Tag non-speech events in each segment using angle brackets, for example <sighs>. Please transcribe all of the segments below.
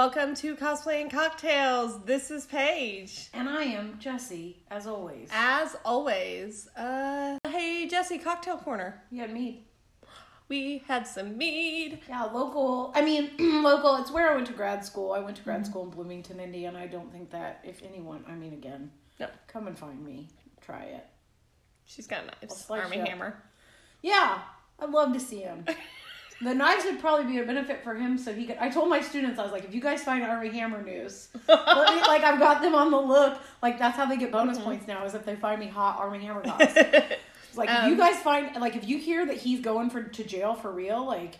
welcome to Cosplay and Cocktails. This is Paige. And I am Jesse, as always. As always, uh, hey Jesse, cocktail corner. You had mead. We had some mead. Yeah, local. I mean, <clears throat> local. It's where I went to grad school. I went to Mm-hmm. grad school in Bloomington, Indiana. I don't think that if anyone, I mean, again, No. come and find me. Try it. She's got knives. Armie Hammer. Yeah, I'd love to see him. <laughs> the knives would probably be a benefit for him, so he could. I told my students, I was like, if you guys find Armie Hammer news, <laughs> like I've got them on the look. Like that's how they get bonus Mm-hmm. points now, is if they find me hot Armie Hammer <laughs> knives. Like if you Um, guys find, like if you hear that he's going for to jail for real, like.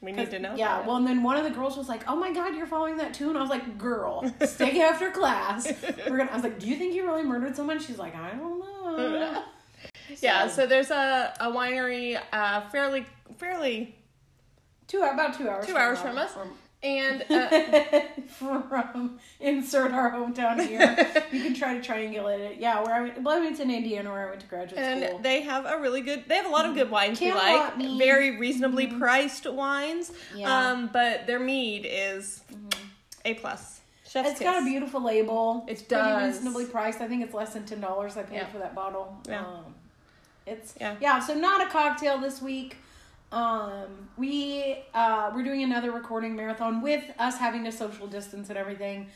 we need to know. Yeah, that. well, and then one of the girls was like, "Oh my God, you're following that too," and I was like, "Girl, <laughs> stay after class. We're gonna." I was like, "Do you think you really murdered someone?" She's like, "I don't know." yeah. So there's a a winery, uh, fairly fairly, two about two hours. Two hours from us. From and uh, <laughs> from insert our hometown here. <laughs> you can try to triangulate it. Yeah, where I went, Bloomington, Indiana, where I went to graduate and school. they have a really good. They have a lot of good wines we like. mead. Very reasonably priced wines. Yeah. Um, but their mead is a plus. Chef's it's got a beautiful label. It It's pretty does. reasonably priced. I think it's less than ten dollars I paid Yeah. for that bottle. Yeah. Um, it's Yeah. yeah. So not a cocktail this week. Um, we uh, we're doing another recording marathon with us having to social distance and everything.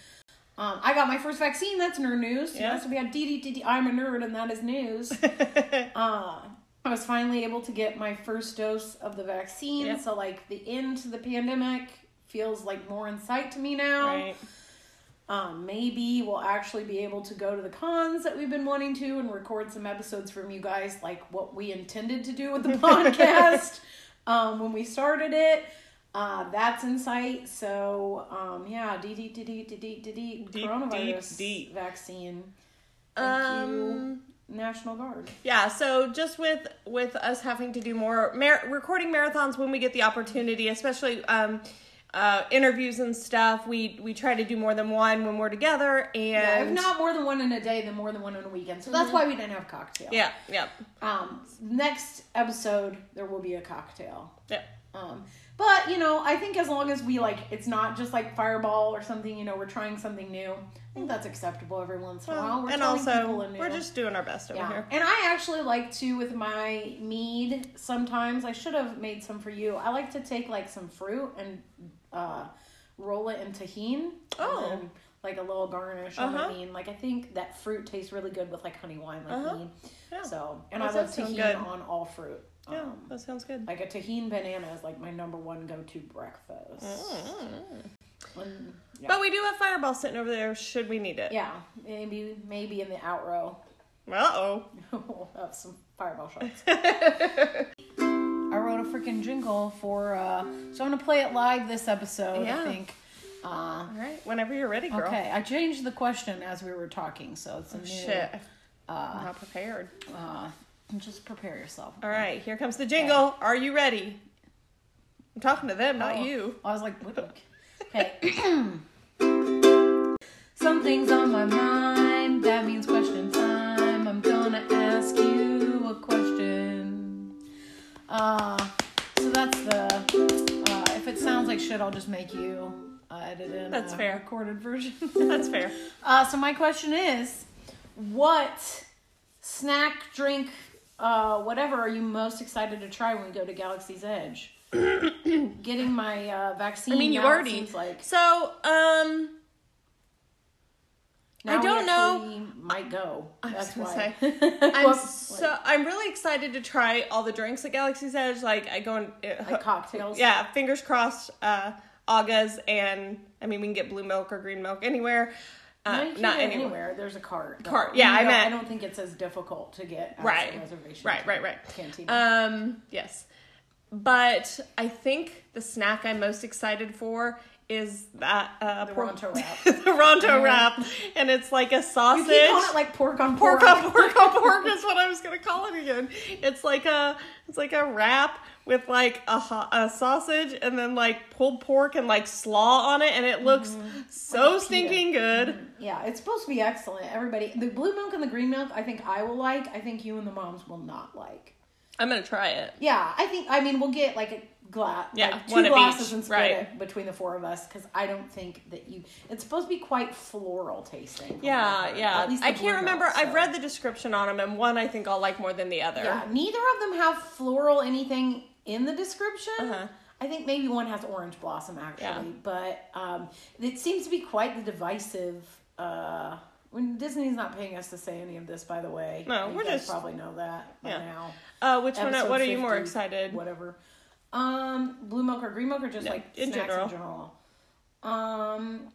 Um, I got my first vaccine. That's nerd news. Yeah. So we had DDTD. I'm a nerd, and that is news. <laughs> uh, I was finally able to get my first dose of the vaccine. So like the end to the pandemic feels like more in sight to me now. right. Um, maybe we'll actually be able to go to the cons that we've been wanting to and record some episodes from you guys, like what we intended to do with the <laughs> podcast um, when we started it. Uh, that's in sight. So, um, yeah, D D D D D D D coronavirus deep, deep. vaccine. Thank Um. you, National Guard. Yeah, so just with with us having to do more mar- recording marathons when we get the opportunity, especially um, uh, interviews and stuff, we we try to do more than one when we're together. And Yeah, if not more than one in a day, then more than one in a weekend. So that's why we didn't have cocktail. yeah, yeah, Um, next episode there will be a cocktail. yeah. Um, but you know, I think as long as we like, it's not just like Fireball or something. You know, we're trying something new. I think that's acceptable every once in a while. We're and also, we're just doing our best over yeah. here. And I actually like to with my mead. Sometimes I should have made some for you. I like to take like some fruit and uh, roll it in tahini. Oh. Then, like a little garnish on Uh-huh. the mead. Like I think that fruit tastes really good with like honey wine, like Uh-huh. mead. Yeah. So, and That I love tahini good. on all fruit. Yeah, Um, that sounds good. like a tahini banana is like my number one go to breakfast. And, yeah. But we do have Fireball sitting over there should we need it. yeah, maybe maybe in the outro Uh oh. <laughs> we'll have some fireball shots. <laughs> jingle for uh so I'm gonna play it live this episode, Yeah. I think. Uh All right, whenever you're ready, girl. okay, I changed the question as we were talking, so it's a new Shit, I'm uh not prepared. uh just prepare yourself. All right, here comes the jingle. Are you ready? I'm talking to them, not Oh. you. I was like, what? <laughs> Okay. <clears throat> Something's on my mind. That means question time. I'm gonna ask you a question. Uh, that's the. Uh, if it sounds like shit, I'll just make you uh, edit in. That's a fair. Recorded version. <laughs> That's fair. <laughs> uh, so my question is, what snack, drink, uh, whatever are you most excited to try when we go to Galaxy's Edge? <coughs> Getting my uh, vaccine. I mean, you now, it already. seems like So, um, Now I don't know. Might go. I was That's gonna why. say, <laughs> I'm Well, so I'm really excited to try all the drinks at Galaxy's Edge. Like I go and like cocktails. yeah, fingers crossed. Uh, Oga's and I mean we can get blue milk or green milk anywhere. Uh, can not anywhere. anywhere. There's a cart. Cart, yeah, I don't- meant- I don't think it's as difficult to get Right. reservations. Right, right, right. Cantina. Um, yes, but I think the snack I'm most excited for is that uh, The Ronto <laughs> wrap. the Ronto wrap, and it's like a you sausage. keep calling it like pork on pork. pork on pork on pork is what I was gonna call it again. It's like a it's like a wrap with like a, ho- a sausage and then like pulled pork and like slaw on it, and it looks so Mm-hmm. Like a pita. stinking good. Yeah, it's supposed to be excellent. Everybody, the blue milk and the green milk, I think I will like. I think you and the moms will not like. I'm gonna try it. Yeah, I think. I mean, we'll get like a glass, Yeah, like two glasses each, and split right. it between the four of us because I don't think that you. It's supposed to be quite floral tasting. Yeah, yeah. At least I can't remember. notes, I've read the description on them, and one I think I'll like more than the other. Yeah, neither of them have floral anything in the description. Uh-huh. I think maybe one has orange blossom actually, Yeah. but um, it seems to be quite the divisive. Uh, when Disney's not paying us to say any of this, by the way. No, you we're just- probably know that Yeah. now. Uh, which one? What are you more excited? Whatever. Um, blue milk or green milk or just No, like in snacks general. in general. Um,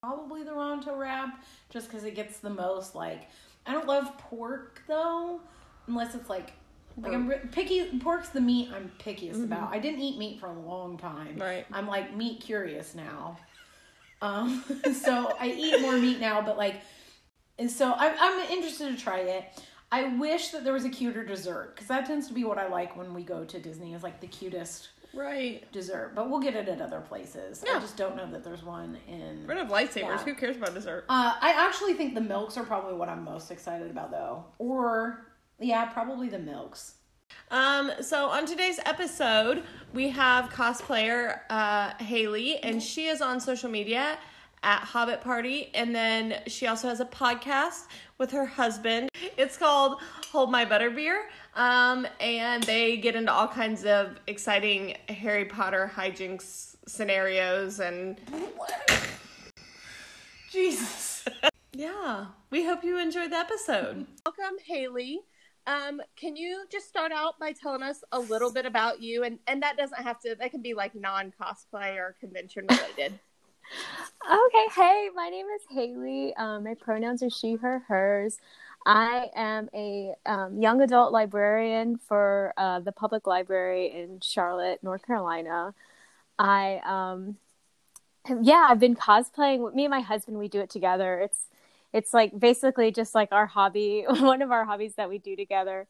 probably the Ronto wrap, just because it gets the most like. I don't love pork though, unless it's like. Like I'm picky. Pork's the meat I'm pickiest about. I didn't eat meat for a long time. Mm-hmm. Right. I'm like meat curious now. Um, <laughs> so I eat more meat now, but like, and so I'm I'm interested to try it. I wish that there was a cuter dessert because that tends to be what I like when we go to Disney is like the cutest Right. dessert. But we'll get it at other places. I just don't know that there's one in. We're gonna have lightsabers. Yeah. Who cares about dessert? Uh, I actually think the milks are probably what I'm most excited about though, or yeah, probably the milks. Um, so on today's episode, we have cosplayer uh, Haley, and she is on social media at Hobbit Party, and then she also has a podcast with her husband. It's called Hold My Butterbeer, um, and they get into all kinds of exciting Harry Potter hijinks scenarios, and Jesus. <laughs> yeah, we hope you enjoyed the episode. Welcome, Haley. Um, can you just start out by telling us a little bit about you? And and that doesn't have to. That can be like non cosplay or convention related. <laughs> Okay, hey, my name is Haley. Um, my pronouns are she, her, hers. I am a um, young adult librarian for uh, the public library in Charlotte, North Carolina. I, um, yeah, I've been cosplaying. With me and my husband, we do it together. It's, it's like basically just like our hobby, <laughs> one of our hobbies that we do together.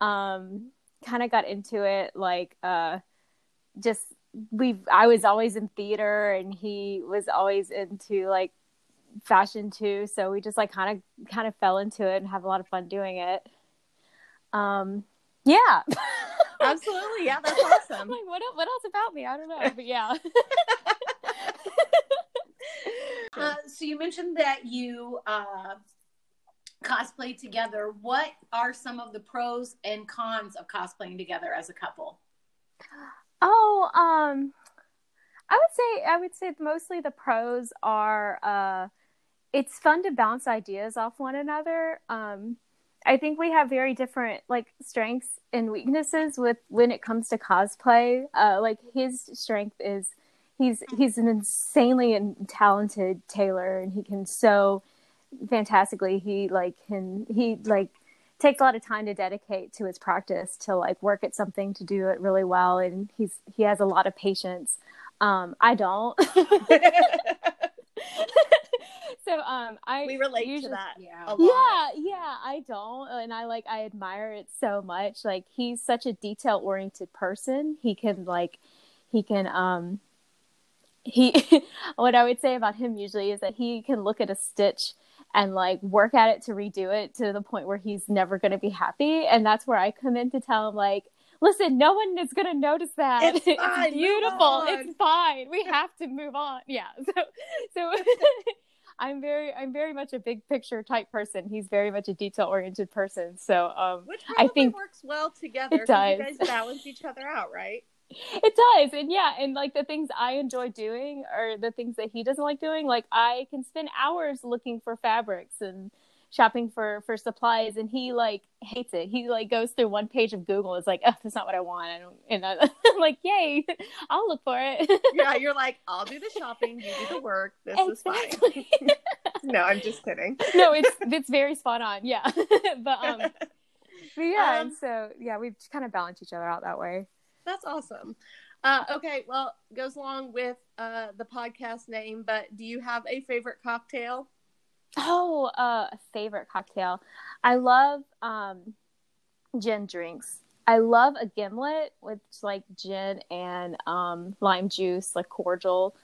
Um, kind of got into it like, uh, just we I was always in theater and he was always into like fashion too. So we just like kind of kind of fell into it and have a lot of fun doing it. Um yeah. <laughs> Absolutely, yeah, that's awesome. like what what else about me? I don't know but yeah. <laughs> Uh, so you mentioned that you uh, cosplay together. What are some of the pros and cons of cosplaying together as a couple? Oh, um, I would say I would say mostly the pros are uh, it's fun to bounce ideas off one another. Um, I think we have very different like strengths and weaknesses with when it comes to cosplay. Uh, like his strength is he's he's an insanely talented tailor, and he can sew fantastically. He like can he like takes a lot of time to dedicate to his practice to like work at something to do it really well and he's he has a lot of patience um i don't <laughs> so um i we relate to that. Yeah. a lot. yeah yeah i don't and i like i admire it so much like he's such a detail oriented person he can like he can um he <laughs> what i would say about him usually is that he can look at a stitch and like work at it to redo it to the point where he's never going to be happy. And that's where i come in to tell him like listen no one is going to notice that. <laughs> It's fine, move beautiful. it's fine. We have to move on. <laughs> Yeah. So so <laughs> i'm very i'm very much a big picture type person. He's very much a detail oriented person. So um Which I think works well together. it 'cause You guys balance each other out, right? It does and yeah and like the things i enjoy doing are the things that he doesn't like doing like i can spend hours looking for fabrics and shopping for for supplies and he like hates it he like goes through one page of google is like oh that's not what i want I don't, and I, <laughs> i'm like yay <laughs> i'll look for it <laughs> Yeah, you're like, I'll do the shopping, you do the work. This is fine. No, I'm just kidding. no it's it's very spot on yeah but um but yeah Um, and so yeah we've kind of balanced each other out that way That's awesome. Uh, okay, well, goes along with uh, the podcast name, but do you have a favorite cocktail? Oh, uh, a favorite cocktail. I love um, gin drinks. I love a gimlet with like gin and um, lime juice, like cordial.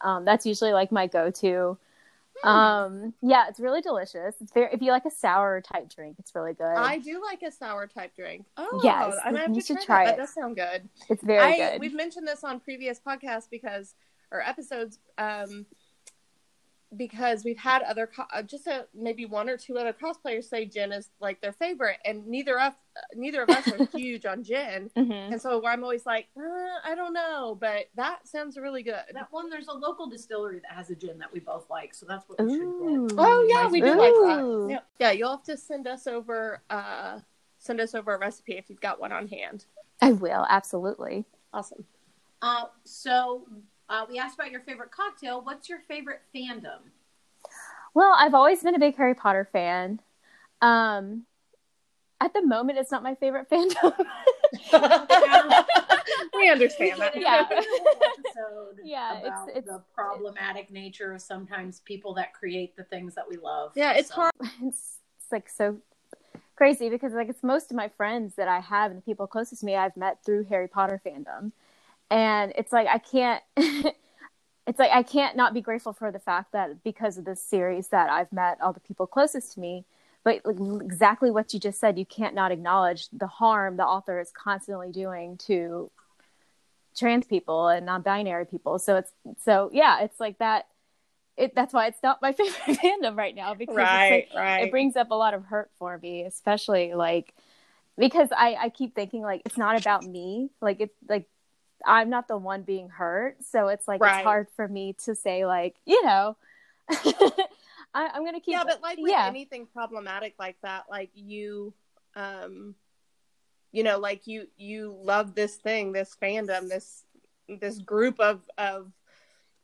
Um, that's usually like my go-to. Um, yeah, it's really delicious. It's very if you like a sour type drink, it's really good. I do like a sour type drink. Oh, Yes, I have you to should try, try that. it. That does sound good. it's very I, good. We've mentioned this on previous podcasts because or episodes um, because we've had other co- uh, just a, maybe one or two other cosplayers say gin is like their favorite, and neither of neither of us are <laughs> huge on gin, Mhm. and so I'm always like, uh, I don't know, but that sounds really good. That one, there's a local distillery that has a gin that we both like, so that's what we should Ooh. get. Oh yeah, we do like that. Yeah. yeah, you'll have to send us over uh, send us over a recipe if you've got one on hand. I will absolutely. Awesome. Uh, so uh, we asked about your favorite cocktail. What's your favorite fandom? Well, I've always been a big Harry Potter fan. Um, at the moment, it's not my favorite <laughs> fandom. <laughs> we understand that. Yeah. episode <laughs> Yeah, it's- about it's- the problematic nature of sometimes people that create the things that we love. Yeah, it's So- hard. it's, it's like so crazy because like it's most of my friends that I have and the people closest to me I've met through Harry Potter fandom. And it's like I can't <laughs> it's like I can't not be grateful for the fact that because of this series that I've met all the people closest to me. But like, exactly what you just said, you can't not acknowledge the harm the author is constantly doing to trans people and non-binary people. So it's so yeah, it's like that. It that's why it's not my <laughs> favorite fandom right now because it's like, right. it brings up a lot of hurt for me, especially like because I I keep thinking like it's not about me, like it's like I'm not the one being hurt, so it's like Right. it's hard for me to say like you know. <laughs> I, I'm gonna keep. yeah, but like with yeah. anything problematic like that, like you, um, you know, like you you love this thing, this fandom, this this group of of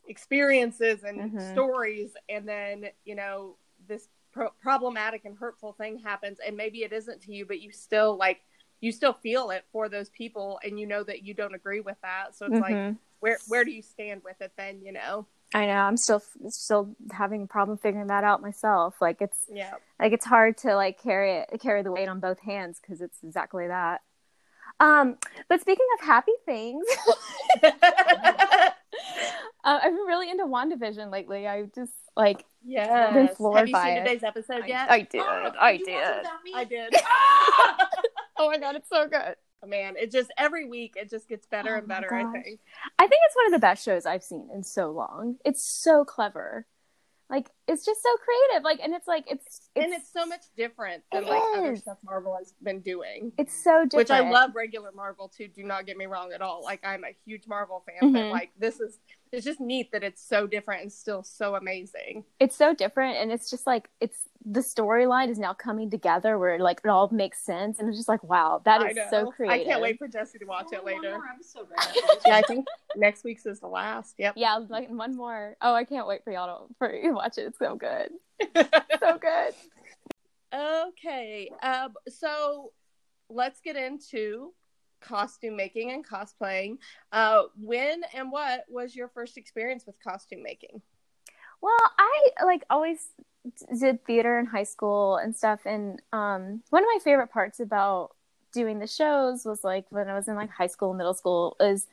experiences and Mhm. stories, and then you know this pro- problematic and hurtful thing happens, and maybe it isn't to you, but you still like you still feel it for those people, and you know that you don't agree with that, so it's like Mhm. where where do you stand with it then? You know? I know I'm still still having a problem figuring that out myself. Like it's Yeah. like it's hard to like carry it carry the weight on both hands because it's exactly that. Um, but speaking of happy things, <laughs> <laughs> <laughs> uh, I've been really into Wandavision lately. I just like Yes. Been floored Have you seen it. today's episode yet? I did, Oh, I did did. it without me? I did. <laughs> <laughs> Oh my god, it's so good. Man, it just every week it just gets better Oh and better. I think. I think it's one of the best shows I've seen in so long. It's so clever. Like it's just so creative. Like and it's like it's, it's and it's so much different than like other stuff Marvel has been doing. it's so different. Which I love regular Marvel too. Do not get me wrong at all. Like I'm a huge Marvel fan, but Mhm. like this is it's just neat that it's so different and still so amazing. It's so different and it's just like it's the storyline is now coming together where like it all makes sense and it's just like wow, that I is know. so creative. I can't wait for Jesse to watch Oh, it later. right <laughs> <laughs> Yeah, I think next week's is the last. Yep. Yeah, like one more. Oh, I can't wait for y'all to for you to watch it. It's so good. <laughs> So good. Okay. Um, so let's get into costume making and cosplaying. Uh, when and what was your first experience with costume making? Well, I like always did theater in high school and stuff and um one of my favorite parts about doing the shows was like when I was in like high school, middle school is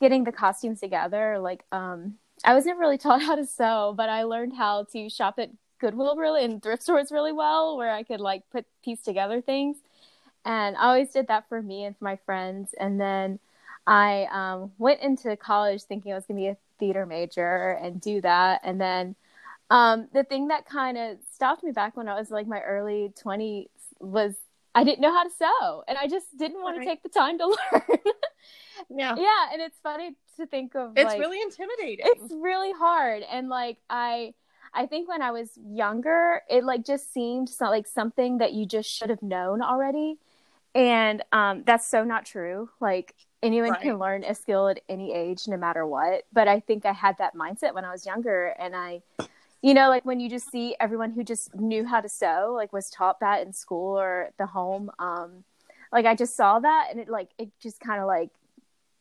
getting the costumes together. Like um I was never really <laughs> taught how to sew, but I learned how to shop at Goodwill really and thrift stores really well where I could like put piece together things. And I always did that for me and for my friends. And then I um, went into college thinking I was going to be a theater major and do that. And then um, the thing that kind of stopped me back when I was like my early 20s was I didn't know how to sew and I just didn't want Right. to take the time to <laughs> learn. Yeah. yeah. And it's funny to think of It's like, really intimidating. it's really hard and like i i think when i was younger it like just seemed so, like something that you just should have known already and um that's so not true like anyone Right. can learn a skill at any age no matter what but i think i had that mindset when i was younger and i you know like when you just see everyone who just knew how to sew like was taught that in school or at the home um like i just saw that and it like it just kind of like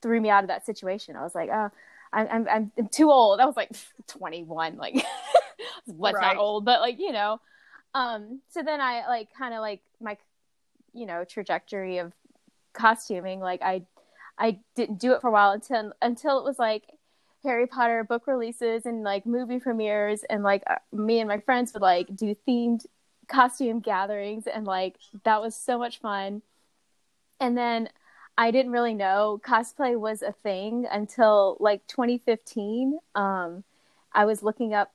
threw me out of that situation i was like oh I'm, I'm I'm too old. I was like <laughs> 21, like <laughs> what's Right. not old, but like you know. Um, so then I like kind of like my, you know, trajectory of costuming. Like I, I didn't do it for a while until until it was like, Harry Potter book releases and like movie premieres, and like uh, me and my friends would like do themed costume gatherings, and like that was so much fun. And then I didn't really know cosplay was a thing until like 2015. Um, I was looking up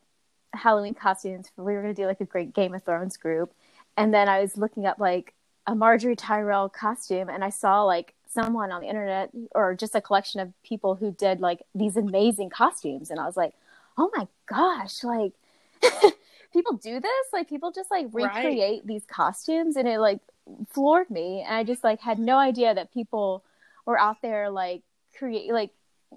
Halloween costumes. For, we were going to do like a great Game of Thrones group. And then I was looking up like a Margaery Tyrell costume and I saw like someone on the internet or just a collection of people who did like these amazing costumes. And I was like, oh my gosh, like <laughs> people do this? Like people just like recreate right. these costumes and it like floored me and i just like had no idea that people were out there like create like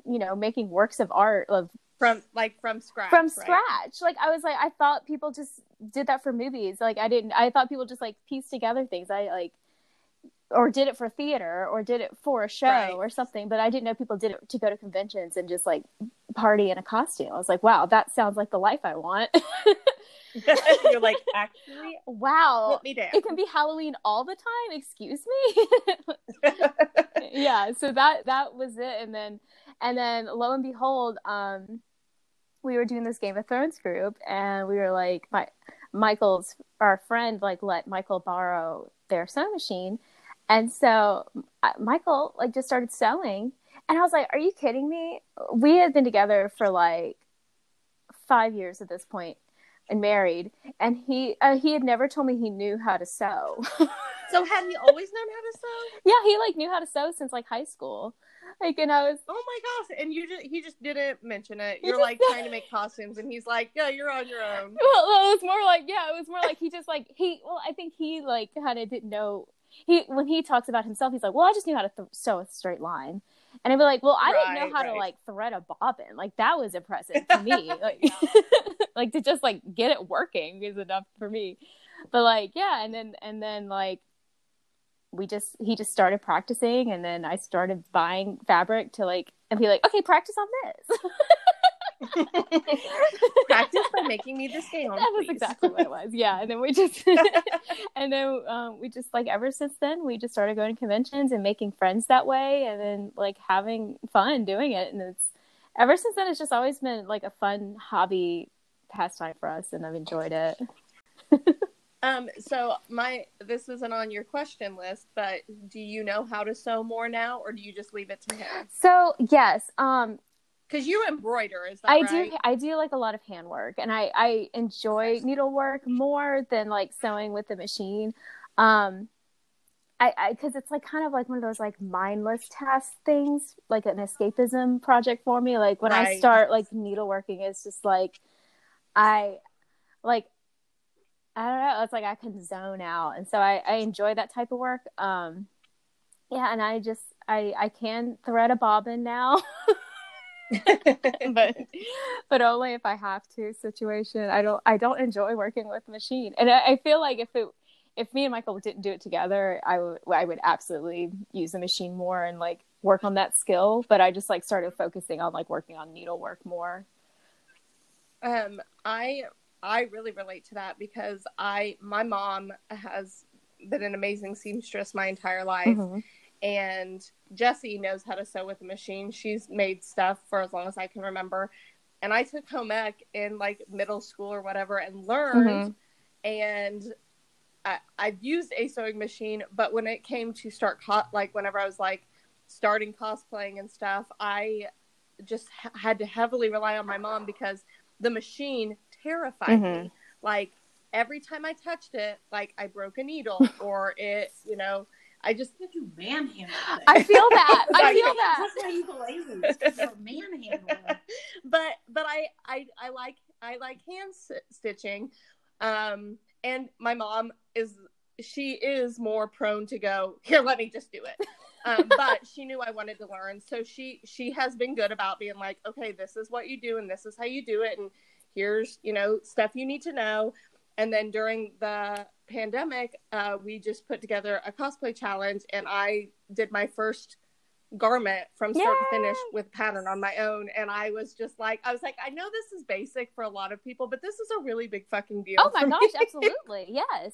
you know making works of art of from like from scratch from right? scratch like i was like i thought people just did that for movies like i didn't i thought people just like pieced together things i like or did it for theater or did it for a show right. or something but i didn't know people did it to go to conventions and just like party in a costume i was like wow that sounds like the life i want <laughs> You're like, <laughs> actually, wow, it can be Halloween all the time. Excuse me. <laughs> yeah, so that that was it, and then and then lo and behold, um, we were doing this Game of Thrones group, and we were like, my Michael's our friend like let Michael borrow their sewing machine, and so uh, Michael like just started sewing, and I was like, "Are you kidding me?" We had been together for like five years at this point, and married, and he uh, he had never told me he knew how to sew. <laughs> so had he always known how to sew? Yeah, he like knew how to sew since like high school. Like, and I was, oh my gosh! And you just he just didn't mention it. You're like <laughs> trying to make costumes, and he's like, yeah, you're on your own. Well, well, it was more like, yeah, it was more like he just like he. Well, I think he like kind of didn't know. He when he talks about himself, he's like, well, I just knew how to th- sew a straight line. And I'd be like, well, I right, didn't know how right. to like thread a bobbin. Like that was impressive to me. <laughs> like, <laughs> like to just like get it working is enough for me. But like, yeah, and then and then like we just he just started practicing and then I started buying fabric to like and be like, okay, practice on this. <laughs> <laughs> Practice by making me this game. <laughs> That was exactly what it was. Yeah, and then we just, <laughs> and then um, we just like ever since then we just started going to conventions and making friends that way, and then like having fun doing it. And it's ever since then it's just always been like a fun hobby pastime for us, and I've enjoyed it. um. So my this isn't on your question list, but do you know how to sew more now, or do you just leave it to him? So yes. Um because you embroider is that i right? do i do like a lot of handwork and i i enjoy needlework more than like sewing with the machine. Um i i because it's like kind of like one of those like mindless task things like an escapism project for me. Like when right. i start like needleworking it's just like i like i don't know it's like i can zone out and so i i enjoy that type of work. Um yeah and i just i i can thread a bobbin now <laughs> <laughs> but but only if I have to situation. I don't I don't enjoy working with machine. And I, I, feel like if it if me and Michael didn't do it together, I would I would absolutely use the machine more and like work on that skill. But I just like started focusing on like working on needlework more. Um I I really relate to that because I my mom has been an amazing seamstress my entire life. Mm-hmm and Jesse knows how to sew with a machine. She's made stuff for as long as I can remember. And I took home ec in like middle school or whatever and learned. Mm-hmm. And I, I've used a sewing machine, but when it came to start, co- like whenever I was like starting cosplaying and stuff, I just ha- had to heavily rely on my mom because the machine terrified mm-hmm. me. Like every time I touched it, like I broke a needle <laughs> or it, you know, I just you manhandle. It. I feel that. <laughs> I feel that. That's why you lazy. manhandle. <laughs> but but I I I like I like hand stitching, um, and my mom is she is more prone to go here. Let me just do it. Um, <laughs> but she knew I wanted to learn, so she she has been good about being like, okay, this is what you do, and this is how you do it, and here's you know stuff you need to know. And then during the pandemic, uh, we just put together a cosplay challenge, and I did my first garment from start Yay! to finish with pattern on my own. And I was just like, I was like, I know this is basic for a lot of people, but this is a really big fucking deal. Oh my gosh, absolutely, <laughs> yes.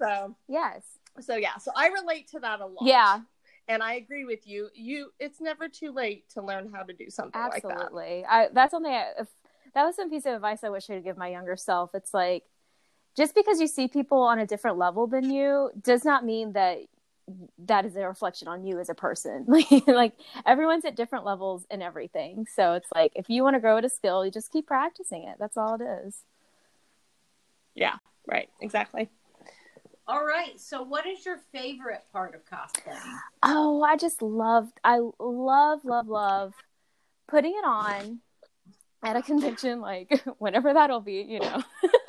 So yes. So yeah, so I relate to that a lot. Yeah, And I agree with you. You, it's never too late to learn how to do something Absolutely. like that. I that's something I, if, that was some piece of advice I wish I could give my younger self. It's like just because you see people on a different level than you does not mean that that is a reflection on you as a person. <laughs> Like like everyone's at different levels in everything. So it's like if you want to grow at a skill, you just keep practicing it. That's all it is. Yeah, right. Exactly. All right. So, what is your favorite part of cosplaying? Oh, I just love, I love, love, love putting it on at a convention, like <laughs> whenever that'll be, you know. <laughs>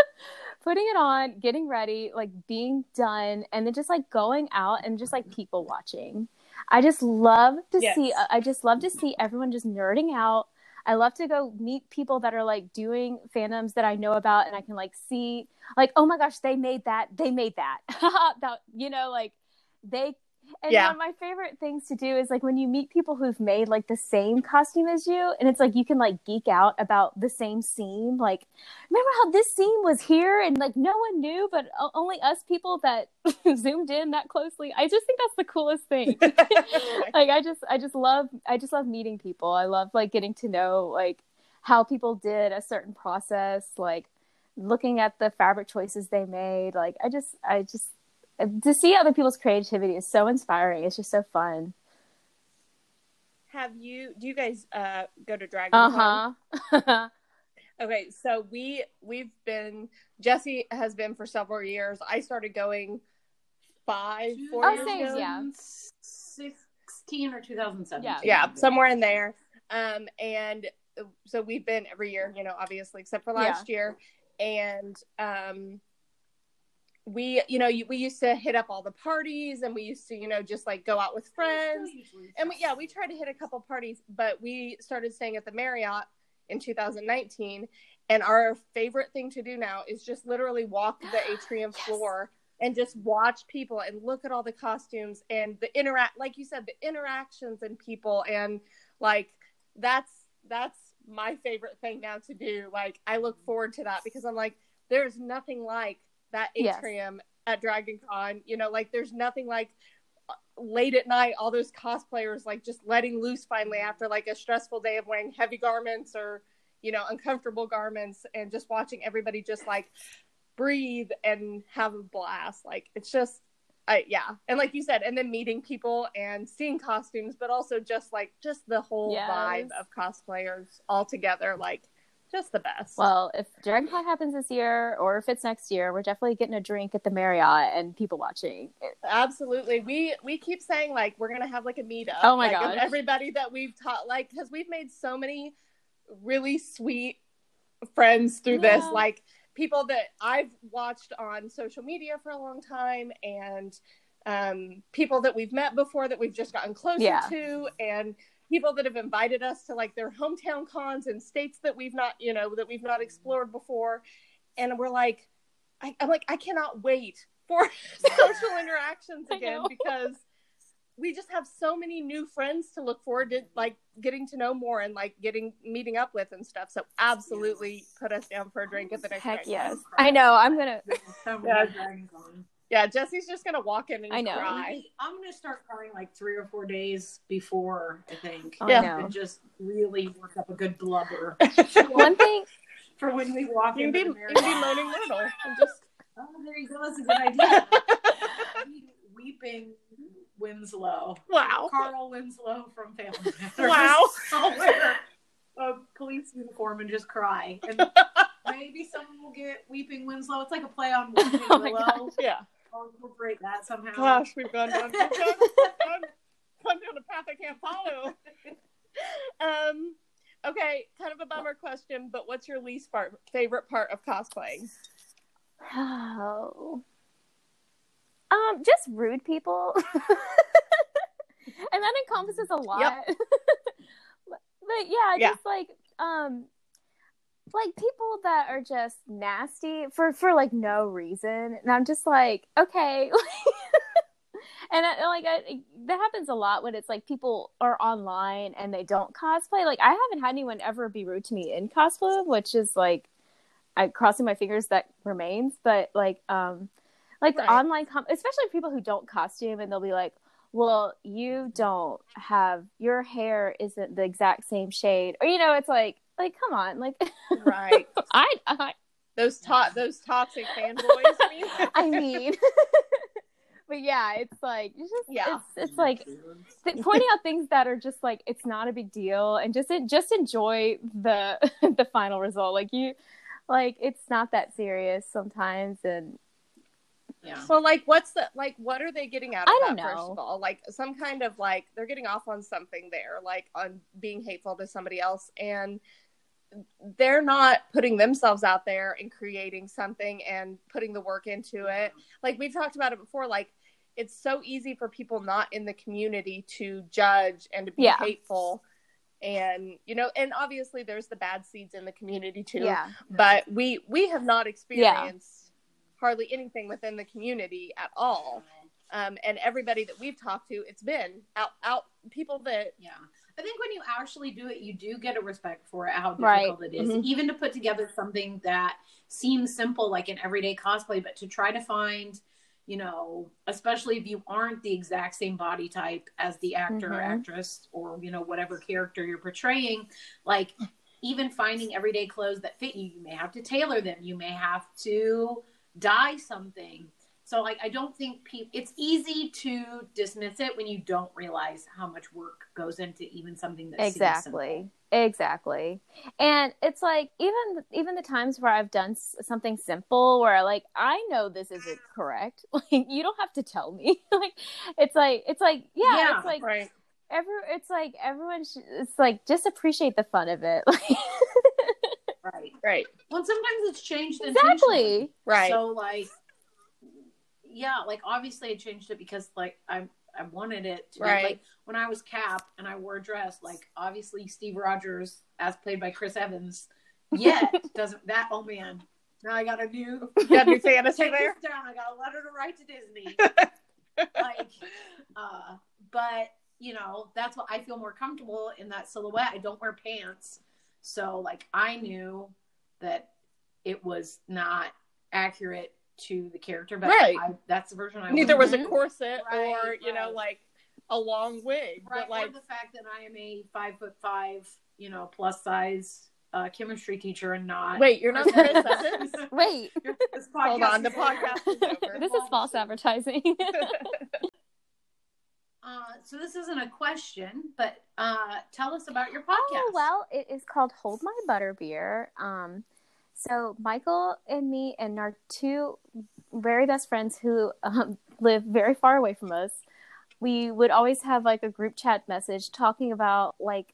putting it on, getting ready, like being done, and then just like going out and just like people watching. I just love to Yes. see, I just love to see everyone just nerding out. I love to go meet people that are like doing fandoms that I know about and I can like see like, oh my gosh, they made that, they made that. <laughs> that you know, like they and Yeah. one of my favorite things to do is like when you meet people who've made like the same costume as you and it's like you can like geek out about the same scene. Like, remember how this scene was here and like no one knew, but only us people that <laughs> zoomed in that closely. I just think that's the coolest thing. <laughs> <laughs> like I just I just love I just love meeting people. I love like getting to know like how people did a certain process, like looking at the fabric choices they made. Like I just I just to see other people's creativity is so inspiring. It's just so fun. Have you? Do you guys uh, go to Dragon? Uh huh. <laughs> Okay, so we we've been Jesse has been for several years. I started going five, four Oh, years same, ago. yeah. 16 or two thousand seven. Yeah. yeah, somewhere in there. Um, and so we've been every year, you know, obviously, except for last year. And um, we, you know, we used to hit up all the parties, and we used to, you know, just like go out with friends. And we, yeah, we tried to hit a couple parties, but we started staying at the Marriott in 2019. And our favorite thing to do now is just literally walk the <gasps> atrium Yes. floor and just watch people and look at all the costumes and the interact, like you said, the interactions and people. And like, that's, that's my favorite thing now to do. Like, I look forward to that because I'm like, there's nothing like that Yes. atrium at Dragon Con. You know, like, there's nothing like uh, late at night all those cosplayers like just letting loose finally after like a stressful day of wearing heavy garments or you know uncomfortable garments and just watching everybody just like breathe and have a blast like it's just I, yeah and like you said and then meeting people and seeing costumes but also just like just the whole Yes. vibe of cosplayers all together like just the best Well, if DragonCon happens this year, or if it's next year, we're definitely getting a drink at the Marriott and people watching. Absolutely. We we keep saying like we're gonna have like a meetup. Oh my like, of gosh. Everybody that we've taught like because we've made so many really sweet friends through this. Like people that I've watched on social media for a long time and um people that we've met before that we've just gotten closer Yeah. to and people that have invited us to like their hometown cons in states that we've not you know that we've not explored before and we're like I, i'm like i cannot wait for <laughs> social <laughs> interactions again because we just have so many new friends to look forward to like getting to know more and like getting meeting up with and stuff so absolutely put us down for a drink at the next Heck Dragon yes. I know. I'm gonna. <laughs> Yeah. Many yeah jesse's just gonna walk in and I know. cry I'm gonna start crying like three or four days before. I think. I Yeah. And just really work up a good blubber <laughs> One thing. for when we walk you can be the you can be moaning myrtle and just <laughs> Oh, there you go. That's a good idea. <laughs> Weeping Winslow. wow Carl Winslow from Family Matters. Wow. I'll wear a police uniform and just cry. And maybe someone will get Weeping Winslow. It's like a play on Weeping Oh Willow. yeah I'll incorporate that somehow. gosh we've gone down, we've gone, gone, gone down a path i can't follow Um. Okay, kind of a bummer question, but what's your least part, favorite part of cosplaying? Oh. Um, just rude people. <laughs> and that encompasses a lot. <laughs> but, but yeah, Yeah. just like um like people that are just nasty for for like no reason. And I'm just like, okay. <laughs> and I, like I, that happens a lot when it's like people are online and they don't cosplay. Like I haven't had anyone ever be rude to me in cosplay, which is like I crossing my fingers that remains, but like um like the online com- especially people who don't costume and they'll be like, well, you don't have your hair isn't the exact same shade, or you know, it's like like come on, like Right. <laughs> I, I Those to- those toxic fanboys. <laughs> I mean. <laughs> But yeah, it's like it's just Yeah. it's it's like th- pointing out things that are just like it's not a big deal, and just just enjoy the the final result. Like you, like it's not that serious sometimes, and Yeah. So like what's the like what are they getting out of I don't first know. of all? Like some kind of like they're getting off on something there, like on being hateful to somebody else and they're not putting themselves out there and creating something and putting the work into it. Like we've talked about it before, like it's so easy for people not in the community to judge and to be Yeah. hateful. And you know, and obviously there's the bad seeds in the community too yeah, but we we have not experienced hardly anything within the community at all um, and everybody that we've talked to it's been out out people that Yeah. I think when you actually do it, you do get a respect for it, how Right. difficult it is. Mhm. Even to put together something that seems simple, like an everyday cosplay, but to try to find, you know, especially if you aren't the exact same body type as the actor or Mhm. actress or, you know, whatever character you're portraying, like even finding everyday clothes that fit you, you may have to tailor them. You may have to dye something. So like I don't think people it's easy to dismiss it when you don't realize how much work goes into even something that seems exactly, exactly. And it's like even even the times where I've done s- something simple where like I know this isn't correct, <laughs> like you don't have to tell me. <laughs> like it's like it's like yeah, Yeah, it's like right every it's like everyone sh- it's like just appreciate the fun of it simple. <laughs> right. right Well, sometimes it's changed exactly right So like yeah, like obviously I changed it because like I I wanted it to Right. like when I was Cap and I wore a dress, like obviously Steve Rogers as played by Chris Evans, yet <laughs> doesn't that oh man. Now I got a new you got new fantasy take there this down. I got a letter to write to Disney. <laughs> like, uh, but you know, that's what I feel more comfortable in that silhouette. I don't wear pants, so like I knew that it was not accurate to the character, but Right. I, that's the version I want. neither was a corset or Right, you know like a long wig right. but like or the fact that I am a five foot five, you know, plus size uh, chemistry teacher and not. wait you're not <laughs> Chris Evans <laughs> wait <laughs> This hold on the podcast is over this is false advertising Uh, so this isn't a question, but uh, tell us about your podcast. Oh well, it is called Hold My Butterbeer. Um, so Michael and me and our two very best friends who um, live very far away from us, we would always have like a group chat message talking about like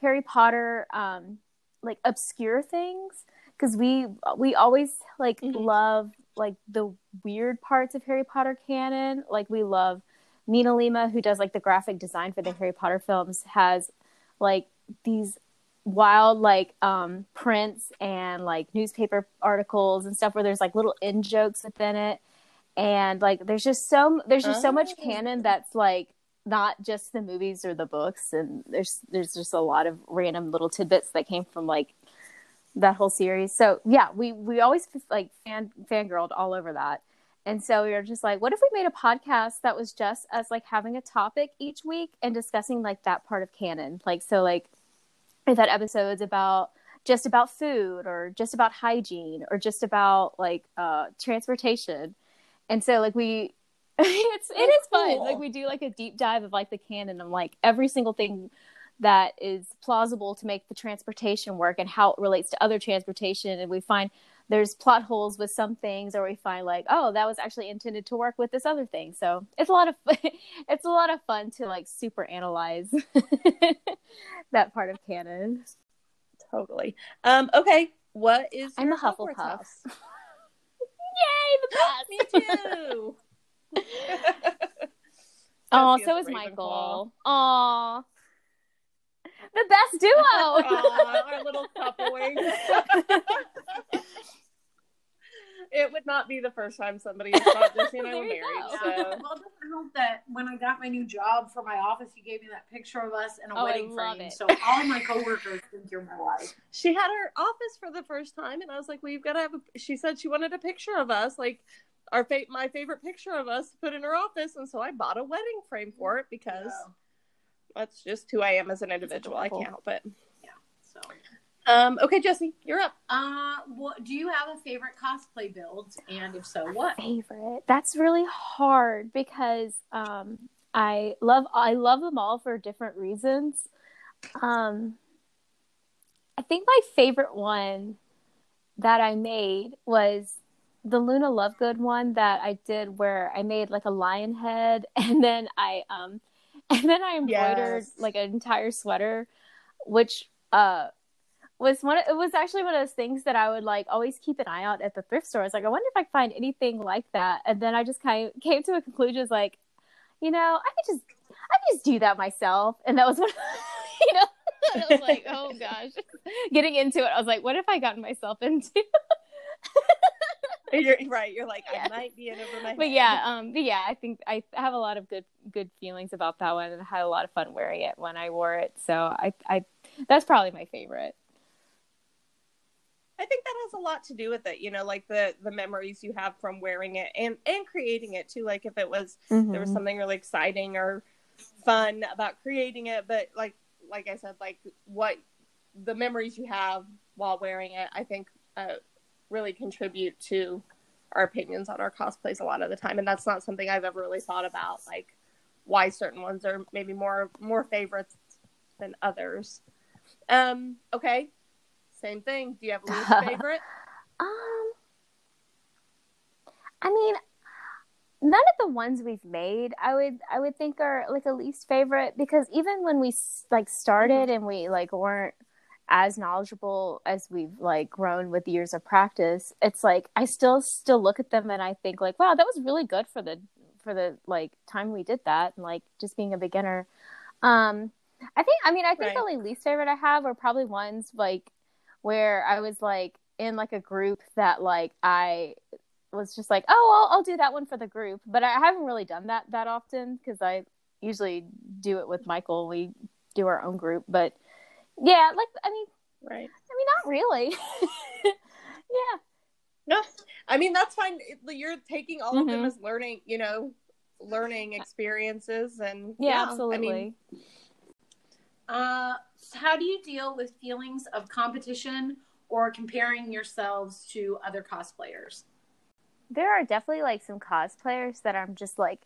Harry Potter, um, like obscure things because we we always like Mhm. love like the weird parts of Harry Potter canon. Like we love Mina Lima, who does like the graphic design for the Harry Potter films, has like these wild like um prints and like newspaper articles and stuff where there's like little in jokes within it. And like there's just so there's just so much Oh. canon that's like not just the movies or the books. And there's there's just a lot of random little tidbits that came from like that whole series. So yeah we we always like fan fangirled all over that. And so we were just like what if we made a podcast that was just us like having a topic each week and discussing like that part of canon? Like so like we've had episodes about just about food or just about hygiene or just about like uh transportation. And so like we <laughs> it's it is fun. like we do like a deep dive of like the canon of like every single thing that is plausible to make the transportation work and how it relates to other transportation. And we find there's plot holes with some things or we find like oh that was actually intended to work with this other thing so it's a lot of <laughs> it's a lot of fun to like super analyze <laughs> that part of canon totally um okay what is I'm your a Hufflepuff. House? <laughs> yay the best me too oh so is Ravenclaw. michael oh the best duo Aw, our little couplings. It would not be the first time somebody has thought Jesse <laughs> and I were you married. go. So Well, it doesn't help that when I got my new job for my office, you gave me that picture of us in a Oh, wedding frame. it. So all my coworkers think you're my wife. <laughs> she had her office for the first time, and I was like, "Well, you've got to have." A... She said she wanted a picture of us, like our fa- my favorite picture of us to put in her office, and so I bought a wedding frame for it because Yeah. that's just who I am as an individual. I can't help it. Yeah. So, Um, okay, Jesse, you're up. uh, what do you have a favorite cosplay build? And if so, what? favorite that's really hard because um i love i love them all for different reasons um i think my favorite one that i made was the luna lovegood one that i did where i made like a lion head <laughs> and then i um <laughs> and then i embroidered Yes. like an entire sweater which uh was one. It was actually one of those things that I would like always keep an eye out at the thrift store. I was like, I wonder if I can find anything like that. And then I just kind of came to a conclusion, was like, you know, I could just, I could just do that myself. And that was what, <laughs> you know, <laughs> I was like, oh gosh, <laughs> getting into it, I was like, what have I gotten myself into? You're right. You're like Yeah. I might be in over my. but head. yeah, um, but yeah, I think I have a lot of good, good feelings about that one, and I had a lot of fun wearing it when I wore it. So I, I, that's probably my favorite. I think that has a lot to do with it. You know, like the the memories you have from wearing it and and creating it too. Like if it was there was Mhm. something really exciting or fun about creating it, but like like I said, like what the memories you have while wearing it, I think uh, really contribute to our opinions on our cosplays a lot of the time, and that's not something I've ever really thought about, like why certain ones are maybe more more favorites than others. Um, okay, same thing. Do you have a least <laughs> favorite? Um, I mean, none of the ones we've made, I would, I would think are like a least favorite because even when we like started and we like weren't as knowledgeable as we've like grown with years of practice, it's like I still still look at them and I think like, wow, that was really good for the for the like time we did that and like just being a beginner. Um, I think, I mean, I think Right. the only least favorite I have are probably ones like where I was like in like a group that like I was just like, oh, I'll, I'll do that one for the group, but I haven't really done that that often because I usually do it with Michael. We do our own group, but yeah, like I mean, Right. I mean, not really. <laughs> yeah, No, I mean that's fine. You're taking all of them Mhm. as learning, you know, learning experiences, and yeah, I absolutely. mean, Uh, how do you deal with feelings of competition or comparing yourselves to other cosplayers? there are definitely like some cosplayers that I'm just like,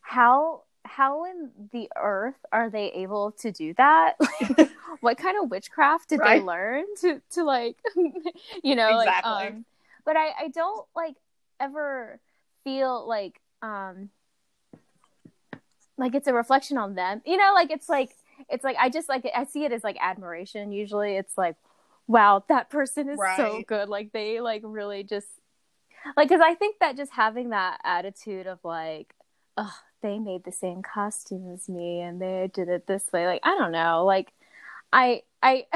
how how in the earth are they able to do that? <laughs> Like, <laughs> what kind of witchcraft did Right. they learn to to like, <laughs> you know, Exactly. like um. But I I don't like ever feel like um like it's a reflection on them. You know, like it's like it's like I just like I see it as like admiration. Usually, it's like, wow, that person is so good. Like they like really just like because I think that just having that attitude of like, oh, they made the same costume as me and they did it this way. Like I don't know. Like I I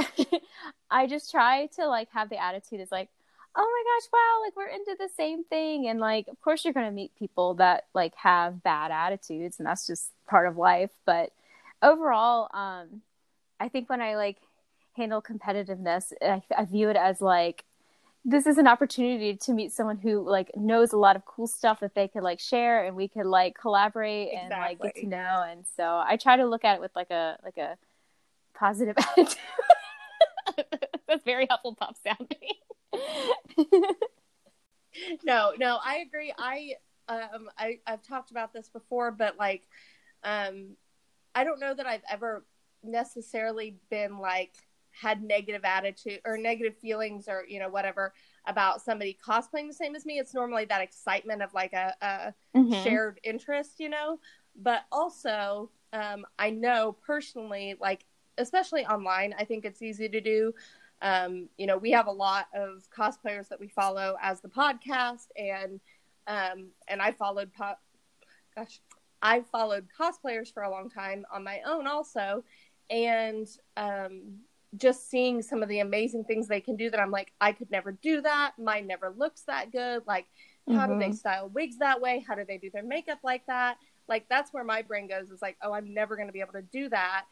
<laughs> I just try to like have the attitude is like, oh my gosh, wow, like we're into the same thing. And like, of course, you're gonna meet people that like have bad attitudes, and that's just part of life. But overall, um, I think when I like handle competitiveness, I, I view it as like this is an opportunity to meet someone who like knows a lot of cool stuff that they could like share and we could like collaborate and like get to know. And so i try to look at it with like a like a positive <laughs> attitude. That's very helpful hufflepuff sounding. No, no, I agree. I um I I've talked about this before, but like um I don't know that I've ever necessarily been like had negative attitude or negative feelings or you know whatever about somebody cosplaying the same as me. It's normally that excitement of like a, a Mhm. shared interest, you know. But also, um, I know personally, like especially online, I think it's easy to do. Um, you know, we have a lot of cosplayers that we follow as the podcast, and um, and I followed, po- gosh, I followed cosplayers for a long time on my own also, and um, just seeing some of the amazing things they can do that I'm like, I could never do that. Mine never looks that good. Like, how do they Mhm. style wigs that way? How do they do their makeup like that? Like, that's where my brain goes is like, oh, I'm never going to be able to do that.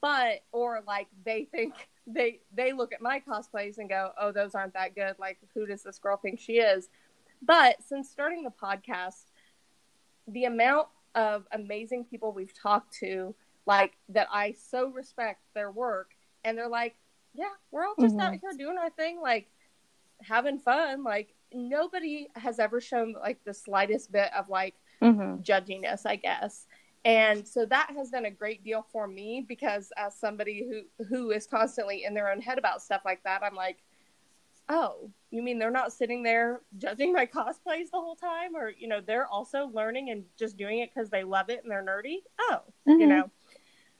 But, or like they think they, they look at my cosplays and go, oh, those aren't that good. Like, who does this girl think she is? But since starting the podcast, the amount of amazing people we've talked to, like that I so respect their work, and they're like, yeah, we're all just out here doing our thing, like having fun. Like nobody has ever shown like the slightest bit of like Mm-hmm. judginess, I guess. And so that has done a great deal for me because as somebody who who is constantly in their own head about stuff like that, I'm like, oh, you mean they're not sitting there judging my <laughs> cosplays the whole time, or you know, they're also learning and just doing it because they love it and they're nerdy. Oh, you Mhm. know.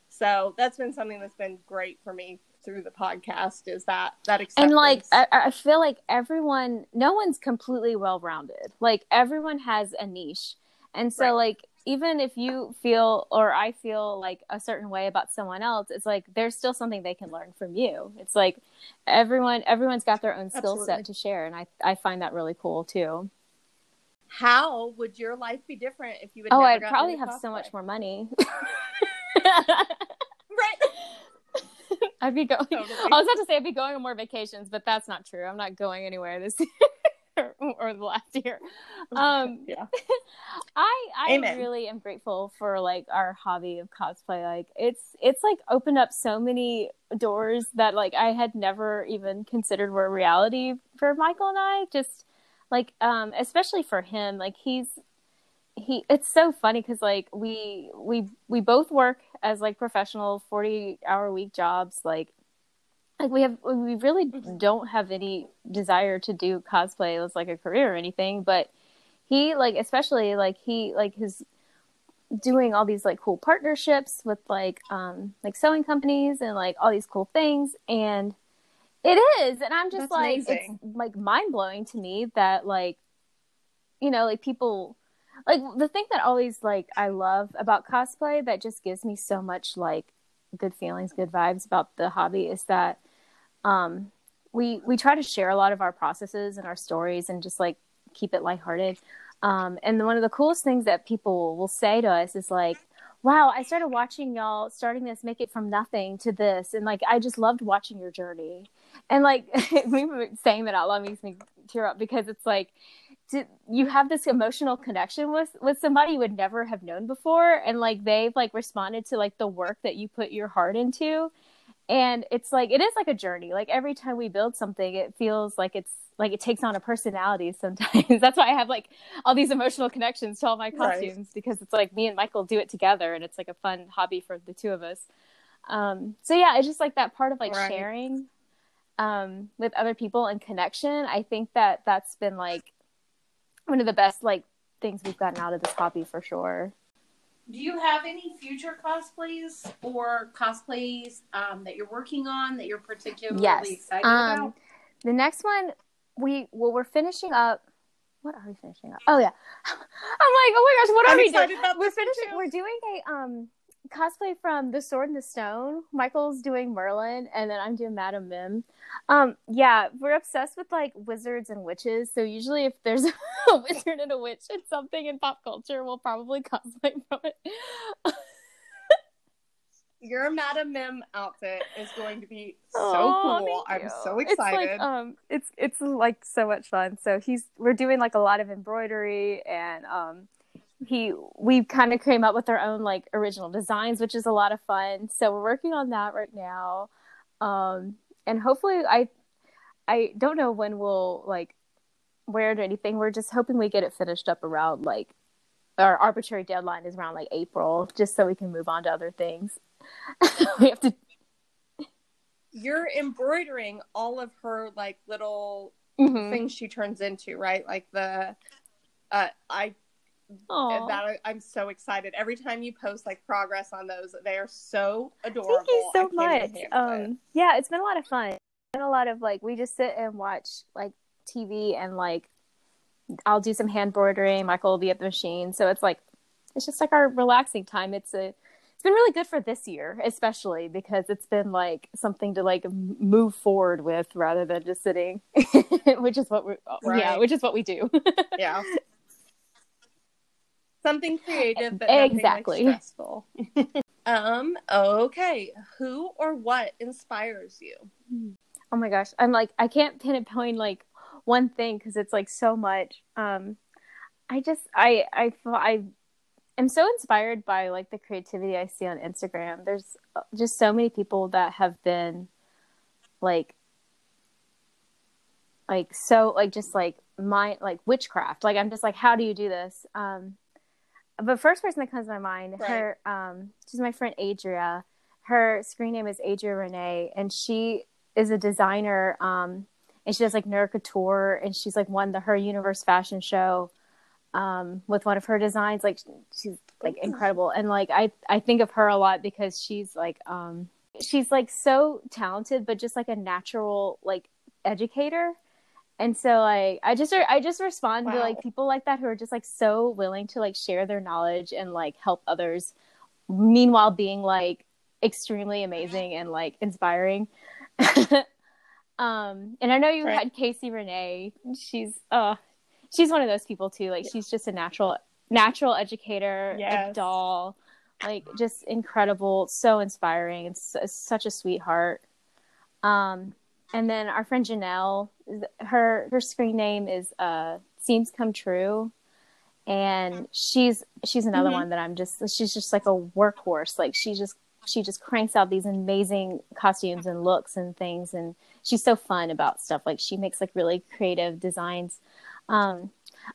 So that's been something that's been great for me through the podcast is that that acceptance. and like I, I feel like everyone no one's completely well rounded like everyone has a niche and so Right. like even if you feel or i feel like a certain way about someone else it's like there's still something they can learn from you it's like everyone everyone's got their own skill set to share and i i find that really cool too how would your life be different if you had oh i'd probably have so much more money right <laughs> I'd be going. Totally. I was about to say I'd be going on more vacations, but that's not true. I'm not going anywhere this year <laughs> or the last year. <laughs> Um, yeah <laughs> I I Amen. really am grateful for like our hobby of cosplay. Like it's it's like opened up so many doors that like I had never even considered were reality for Michael and I. Just like um especially for him, like he's he it's so funny because like we we we both work as like professional 40 hour week jobs like like we have we really don't have any desire to do cosplay as like a career or anything but he like especially like he like his doing all these like cool partnerships with like um like sewing companies and like all these cool things and it is and i'm just That's like amazing. it's like mind-blowing to me that like you know like people like the thing that always like i love about cosplay that just gives me so much like good feelings good vibes about the hobby is that um we we try to share a lot of our processes and our stories and just like keep it lighthearted. Um and one of the coolest things that people will say to us is like wow i started watching y'all starting this make it from nothing to this and like i just loved watching your journey. And like <laughs> were saying that out loud makes me tear up because it's like to, you have this emotional connection with with somebody you would never have known before and like they've like responded to like the work that you put your heart into and it's like it is like a journey. Like every time we build something it feels like it's like it takes on a personality sometimes. <laughs> That's why i have like all these emotional connections to all my Right. costumes because it's like me and michael do it together and it's like a fun hobby for the two of us. Um so yeah it's just like that part of like Right. sharing um with other people and connection. I think that that's been like one of the best like things we've gotten out of this hobby for sure Do you have any future cosplays or cosplays um, that you're working on that you're particularly yes excited um about? the next one we well we're finishing up what are we finishing up oh yeah <laughs> i'm like oh my gosh what are I'm we doing we're finishing too. we're doing a um cosplay from the sword and the stone michael's doing merlin and then i'm doing Madame mim um yeah we're obsessed with like wizards and witches so usually if there's <laughs> a wizard and a witch and something in pop culture we'll probably cosplay from it <laughs> Your Madame Mim outfit is going to be so Aw, cool. I'm so It's excited. like um, it's it's like so much fun. So he's we're doing like a lot of embroidery and um, he we kind of came up with our own like original designs, which is a lot of fun. So we're working on that right now, um, and hopefully I I don't know when we'll like wear it or anything. We're just hoping we get it finished up around like our arbitrary deadline is around like April, just so we can move on to other things. <laughs> we have to You're embroidering all of her like little Mhm. things she turns into, right? Like the uh I That I, I'm so excited. Every time you post like progress on those, they are so adorable. Thank you so much. handle it. Um, yeah, it's been a lot of fun. It's been a lot of like we just sit and watch like TV and like I'll do some hand embroidering. Michael will be at the machine, so it's like it's just like our relaxing time. It's a it's been really good for this year, especially because it's been like something to like move forward with rather than just sitting, <laughs> which is what we yeah, which is what we do. <laughs> yeah. Something creative, but nothing, Exactly. like, stressful. <laughs> um. Okay. Who or what inspires you? Oh my gosh, I'm like I can't pinpoint like one thing because it's like so much. Um, I just I I I am so inspired by like the creativity I see on Instagram. There's uh, just so many people that have been like like so like just like my like witchcraft. Like I'm just like, how do you do this? Um, but first person that comes to my mind, Right. her um, she's my friend Adria. Her screen name is Adria Renee, and she is a designer. Um, and she does like Nerd Couture, and she's like won the Her Universe fashion show um, with one of her designs. Like she's like incredible, and like I I think of her a lot because she's like um, she's like so talented, but just like a natural like educator. And so like I just I just respond to like people like that who are just like so willing to like share their knowledge and like help others meanwhile being like extremely amazing and like inspiring. <laughs> um and I know you Right. had Casey Renee. She's uh she's one of those people too. Like she's just a natural natural educator, a doll, like just incredible, so inspiring and s- such a sweetheart. Um and then our friend Janelle, her her screen name is uh Seams Come True. And she's she's another Mhm. one that I'm just she's just like a workhorse. Like she just she just cranks out these amazing costumes and looks and things and she's so fun about stuff. Like she makes like really creative designs. Um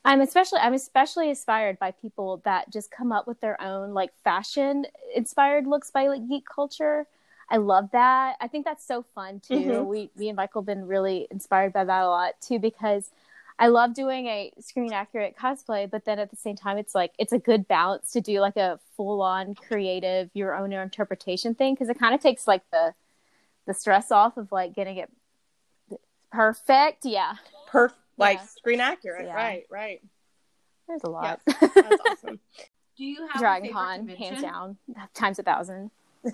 I'm especially I'm especially inspired by people that just come up with their own like fashion inspired looks by like geek culture. I love that. I think that's so fun too. Mhm. We me and Michael have been really inspired by that a lot too because I love doing a screen accurate cosplay, but then at the same time it's like it's a good balance to do like a full on creative your own interpretation thing because it kind of takes like the the stress off of like getting it perfect. Yeah. Perf <laughs> like Yeah. screen accurate. Yeah. Right, right. There's a lot. <laughs> That's awesome. Do you have Dragon favorite Con, convention? hands down, times a thousand. <laughs>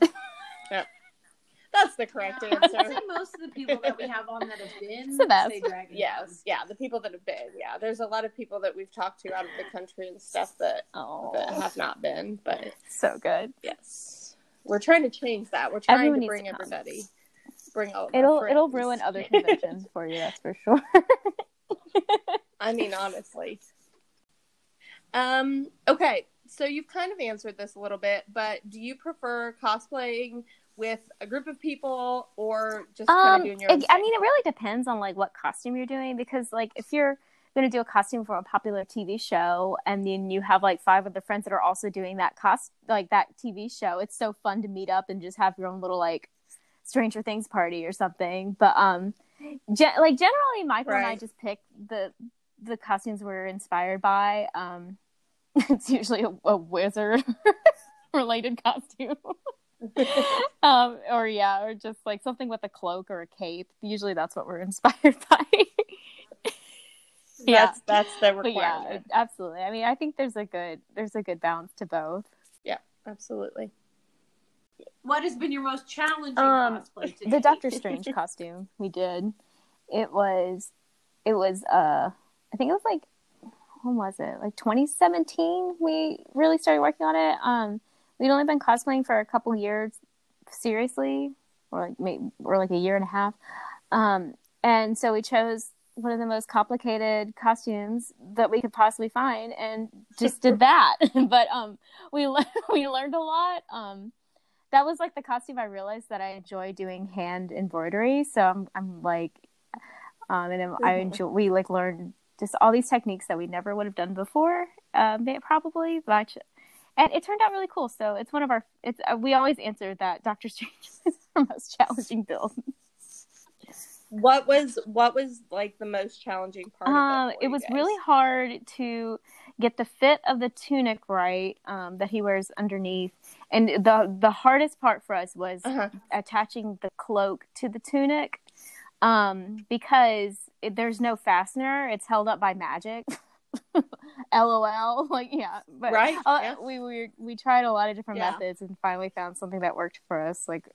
That's the correct answer. I would say most of the people that we have on that have been It's say Dragon Con. Yes, yeah, the people that have been. Yeah, there's a lot of people that we've talked to out of the country and stuff that Oh, that have not been, but so good. yes, we're trying to change that. We're trying Everyone to bring to everybody, bring all. It'll it'll ruin other <laughs> conventions for you, that's for sure. <laughs> I mean, honestly. Um. Okay, so you've kind of answered this a little bit, but do you prefer cosplaying with a group of people or just kind um, of doing your own it- I mean, it really depends on like what costume you're doing because like if you're going to do a costume for a popular TV show and then you have like five other friends that are also doing that cost like that TV show, it's so fun to meet up and just have your own little like Stranger Things party or something. But um, gen- like generally, Michael and I just pick the the costumes we're inspired by. Um, <laughs> it's usually a, a wizard <laughs> related costume. <laughs> <laughs> um, or yeah, or just like something with a cloak or a cape. Usually, that's what we're <laughs> inspired by. yeah. That's that's the but yeah, absolutely. I mean, I think there's a good there's a good balance to both. Yeah, absolutely. What has been your most challenging Um, cosplay to the? Doctor Strange <laughs> costume we did. It was, it was. uh I think it was like, when was it? Like 2017. We really started working on it. Um, we'd only been cosplaying for a couple years, seriously, or like maybe or like a year and a half. Um, and so we chose one of the most complicated costumes that we could possibly find and just did that. <laughs> but um, we le- <laughs> we learned a lot. Um, that was like the costume I realized that I enjoy doing hand embroidery. So I'm I'm like, um, and then I Mhm. enjoy we like learned just all these techniques that we never would have done before, um, probably, but. And it turned out really cool. So it's one of our. It's uh, we always answer that Doctor Strange <laughs> is our most challenging build. What was what was like the most challenging part? Um, of it, it was really hard to get the fit of the tunic right um, that he wears underneath, and the the hardest part for us was Uh-huh. attaching the cloak to the tunic, um, because it, there's no fastener; it's held up by magic. <laughs> <laughs> LOL, <laughs> like yeah, but Right, uh, yeah. we we we tried a lot of different Yeah. methods and finally found something that worked for us, like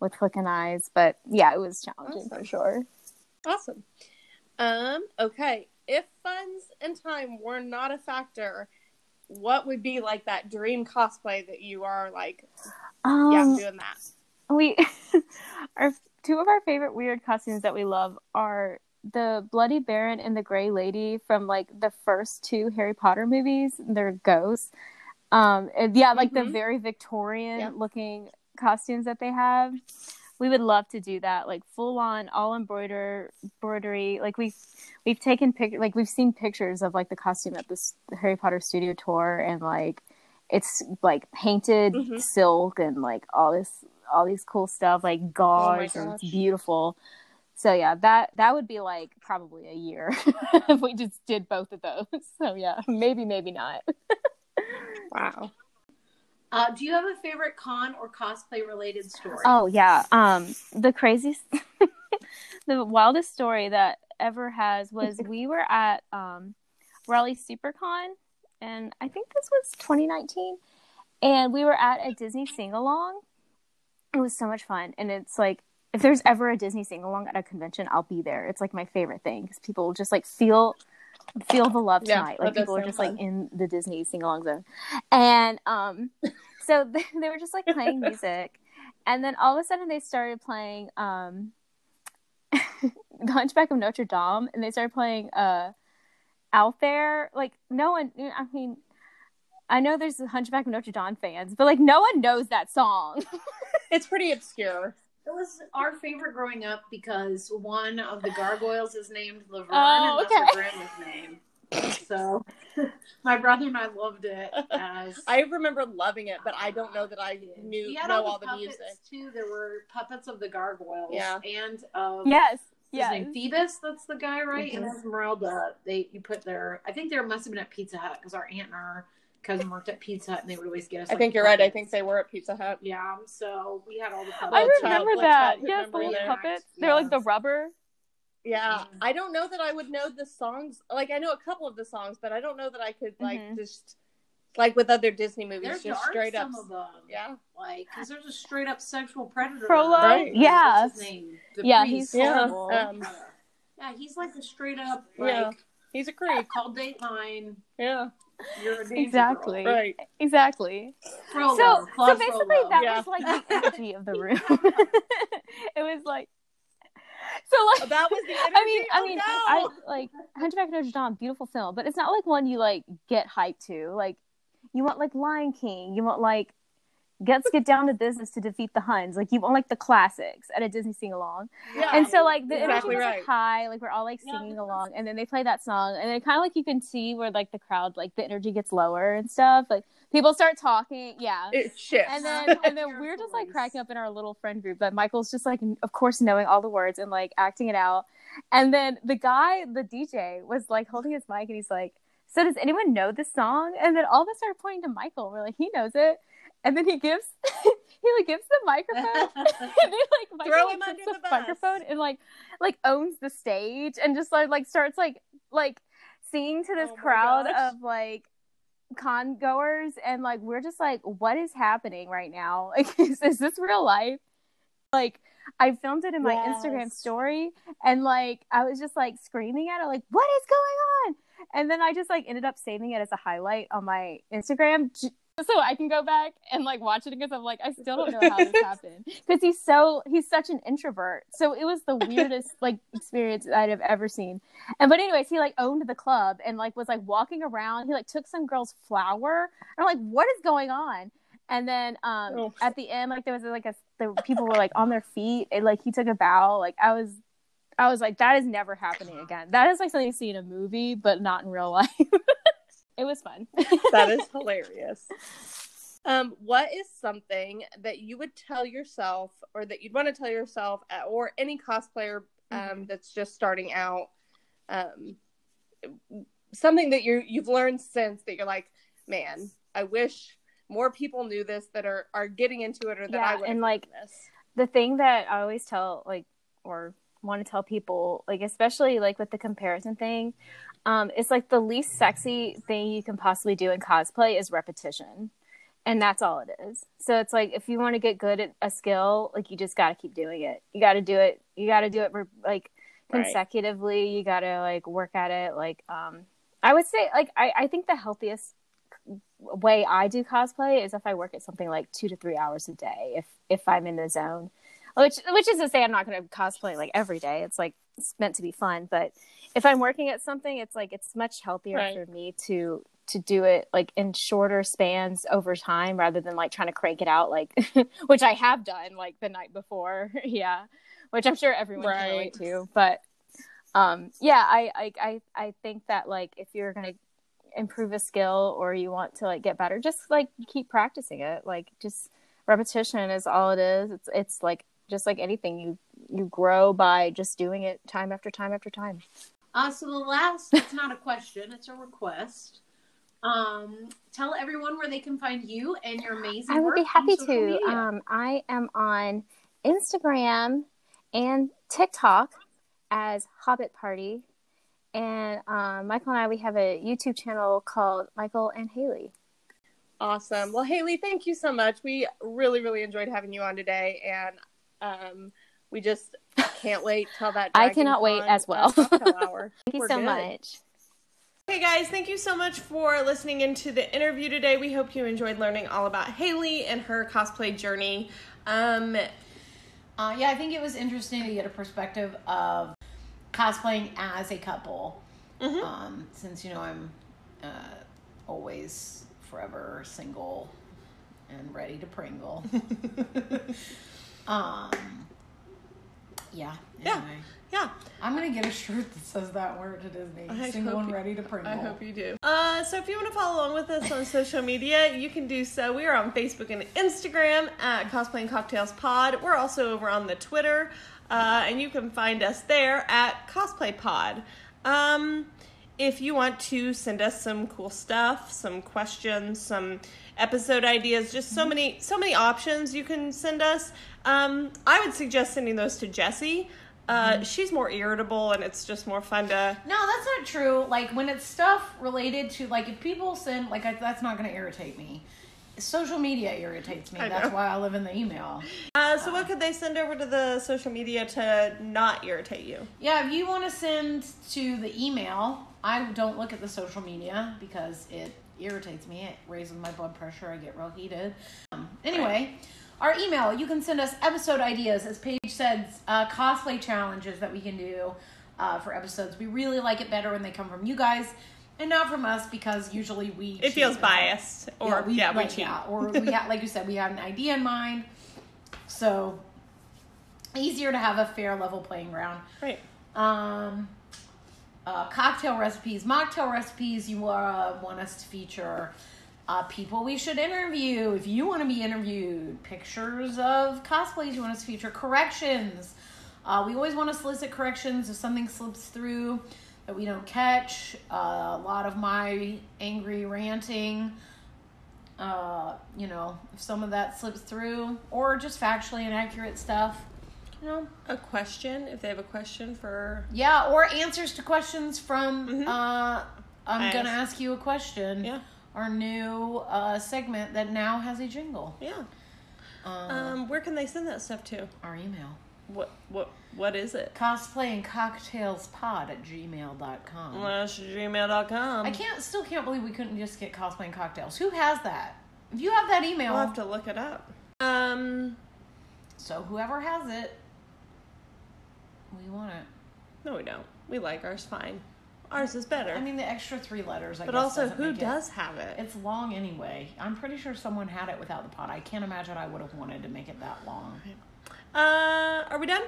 with hook and eyes. But yeah, it was challenging for sure. Awesome. Um, okay. If funds and time were not a factor, what would be like that dream cosplay that you are like, Um, yeah, I'm doing that? we <laughs> our two of our favorite weird costumes that we love are the Bloody Baron and the Grey Lady from like the first two Harry Potter movies. They're ghosts. Um, and yeah, like Mhm. the very Victorian Yep. looking costumes that they have. We would love to do that, like full on all embroider embroidery. Like we've we've taken pic like we've seen pictures of like the costume at this Harry Potter studio tour, and like it's like painted Mhm. silk and like all this all these cool stuff like gauze and it's beautiful. So yeah, that that would be like probably a year <laughs> if we just did both of those. So yeah, maybe maybe not. Wow. Uh, do you have a favorite con or cosplay related story? Oh yeah. Um the craziest <laughs> the wildest story that ever has was <laughs> we were at um Raleigh SuperCon and I think this was 2019 and we were at a Disney sing along. It was so much fun and it's like if there's ever a Disney sing along at a convention, I'll be there. It's like my favorite thing cuz people just like feel feel the love Yeah, tonight. Like people are just fun. like in the Disney sing along zone. And um so <laughs> they, they were just like playing music and then all of a sudden they started playing um the <laughs> hunchback of notre dame and they started playing uh out there like no one i mean i know there's hunchback of notre dame fans but like no one knows that song <laughs> It's pretty obscure. It was our favorite growing up because one of the gargoyles is named Laverne, Oh, and that's okay. her grandma's name. So <laughs> my brother and I loved it as <laughs> I remember loving it, but I don't know that I knew We had know all all the, the puppets music. too. There were puppets of the gargoyles, Yeah. and of yes his yes name Phoebus. That's the guy, right? Mhm. And Esmeralda. They you put their. I think there must have been at Pizza Hut because our aunt and our cousin worked at Pizza Hut, and they would always get us. I think you're right. I think they were at Pizza Hut. Yeah, so we had all the i puppets. child- remember like that childhood yes the memory little there. puppets they're like the rubber Yeah, Mhm. I don't know that I would know the songs. Like I know a couple of the songs, but I don't know that I could like Mhm. just like with other Disney movies, They're just dark, straight up. of them. Yeah, Like, because there's a straight up sexual predator. Frollo? Right. Yeah. What's his name? Yeah, priest. he's yeah. Um, Yeah, he's like a straight up Yeah. like he's a creep. call Dateline. Yeah, You're a Exactly. Girl. right. exactly Frollo, so so basically Frollo. that Yeah. was like the <laughs> energy of the room <laughs> <laughs> it was like so like oh, That was the energy. I mean, I Oh, mean, no! I like Hunchback of Notre Dame, beautiful film, but it's not like one you like get hyped to. Like, you want like Lion King, you want like let's get down to business to defeat the Huns. Like, you want like the classics at a Disney sing along, yeah. and so like the Exactly energy was right. like high, like we're all like singing that's- along, and then they play that song, and then kind of like you can see where like the crowd, like the energy gets lower and stuff. Like people start talking, yeah. it shifts. And then, <laughs> and then we're just like cracking up in our little friend group. But Michael's just like, of course, knowing all the words and like acting it out. And then the guy, the DJ, was like holding his mic and he's like, "So does anyone know this song?" And then all of us started pointing to Michael. We're like, "He knows it." And then he gives, <laughs> he like gives the microphone. <laughs> and <laughs> then like Michael Throw like, him takes under the, the microphone and like like owns the stage and just like like starts like like singing to this Oh crowd gosh. of like con goers and like we're just like what is happening right now? Like is, is this real life? Like i filmed it in my instagram story and like i was just like screaming at it like what is going on? And then i just like ended up saving it as a highlight on my instagram so i can go back and like watch it because i'm like i still don't know how this <laughs> happened because he's so he's such an introvert so it was the <laughs> weirdest like experience i'd have ever seen and but anyways, he like owned the club and like was like walking around. He like took some girl's flower. And I'm like, what is going on? And then um Oh. at the end, like there was like a the people were like on their feet and like he took a bow. Like I was I was like, that is never happening <sighs> again. That is like something you see in a movie, but not in real life. <laughs> it was fun. that is <laughs> hilarious. Um, what is something that you would tell yourself, or that you'd want to tell yourself, uh, or any cosplayer um, Mhm. that's just starting out, um, something that you you've learned since that you're like, man, I wish more people knew this that are are getting into it, or that Yeah, I would and, like, this. the thing that I always tell like or want to tell people like especially like with the comparison thing um it's like the least sexy thing you can possibly do in cosplay is repetition. And that's all it is. So it's like if you want to get good at a skill like you just got to keep doing it. You got to do it you got to do it for, like Right. consecutively. You got to like work at it. Like um i would say like i i think the healthiest way i do cosplay is if i work at something like two to three hours a day if if i'm in the zone. Which which is to say i'm not going to cosplay like every day. It's like it's meant to be fun. But if I'm working at something, it's like it's much healthier Right. for me to to do it like in shorter spans over time rather than like trying to crank it out like <laughs> which I have done like the night before. <laughs> yeah. Which I'm sure everyone can relate to. But um yeah, I I I, I think that like if you're gonna improve a skill or you want to like get better, just like keep practicing it. Like just repetition is all it is. It's it's like just like anything you you grow by just doing it time after time after time. Uh, so the last, it's not a question, it's a request. Um, tell everyone where they can find you and your amazing I would work be happy to. Um, I am on Instagram and TikTok as Hobbit Party, and um, Michael and I we have a YouTube channel called Michael and Haley. Awesome. Well, Haley, thank you so much. We really, really enjoyed having you on today, and um, we just can't <laughs> wait till that. I cannot wait as well. <laughs> Thank you We're so good. much. Hey guys, thank you so much for listening into the interview today. We hope you enjoyed learning all about Haley and her cosplay journey. Um, Uh, yeah, I think it was interesting to get a perspective of cosplaying as a couple. Mhm. Um, since you know I'm uh, always forever single and ready to pringle. <laughs> um, yeah. Yeah. Anyway. yeah, I'm gonna get a shirt that says that word to Disney. I Single you- ready to print. I hope you do. Uh, so if you want to follow along with us on social media, you can do so. We are on Facebook and Instagram at Cosplay and Cocktails Pod. We're also over on the Twitter, uh, and you can find us there at Cosplay Pod. Um, if you want to send us some cool stuff, some questions, some episode ideas, just so many so many options you can send us. Um, I would suggest sending those to Jesse. Uh, She's more irritable, and it's just more fun to No, that's not true. Like when it's stuff related to like if people send like I, that's not going to irritate me. Social media irritates me. That's why I live in the email. Uh, so what could they send over to the social media to not irritate you? Yeah, if you want to send to the email, I don't look at the social media because it irritates me. It raises my blood pressure. I get real heated. Um, anyway, our email, you can send us episode ideas, as Paige said, uh, cosplay challenges that we can do uh, for episodes. We really like it better when they come from you guys and not from us because usually we. It feels biased, or yeah, we, like, cheat. yeah, or we have, like you said, we have an idea in mind. So easier to have a fair level playing ground. Right. Um, uh, cocktail recipes, mocktail recipes. You uh, want us to feature uh, people we should interview. If you want to be interviewed, pictures of cosplays you want us to feature, corrections. Uh, we always want to solicit corrections if something slips through that we don't catch. Uh, a lot of my angry ranting. Uh, you know, if some of that slips through, or just factually inaccurate stuff. You know, A question, if they have a question for. yeah, or answers to questions from Mhm. uh I'm I gonna asked- ask you a question. Yeah. Our new uh segment that now has a jingle. Yeah. Um, Um, where can they send that stuff to? our email. What what what is it? Cosplay and cocktails pod at gmail.com. Slash gmail.com. I can't still can't believe we couldn't just get cosplay and cocktails. Who has that? If you have that email, We'll have to look it up. Um, so whoever has it, we want it. no, we don't. We like ours fine. Ours is better. I mean, the extra three letters. I but guess also, who make it- does have it? It's long anyway. I'm pretty sure someone had it without the pot. I can't imagine I would have wanted to make it that long. Uh, are we done?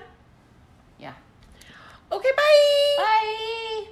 Yeah. Okay, bye. Bye.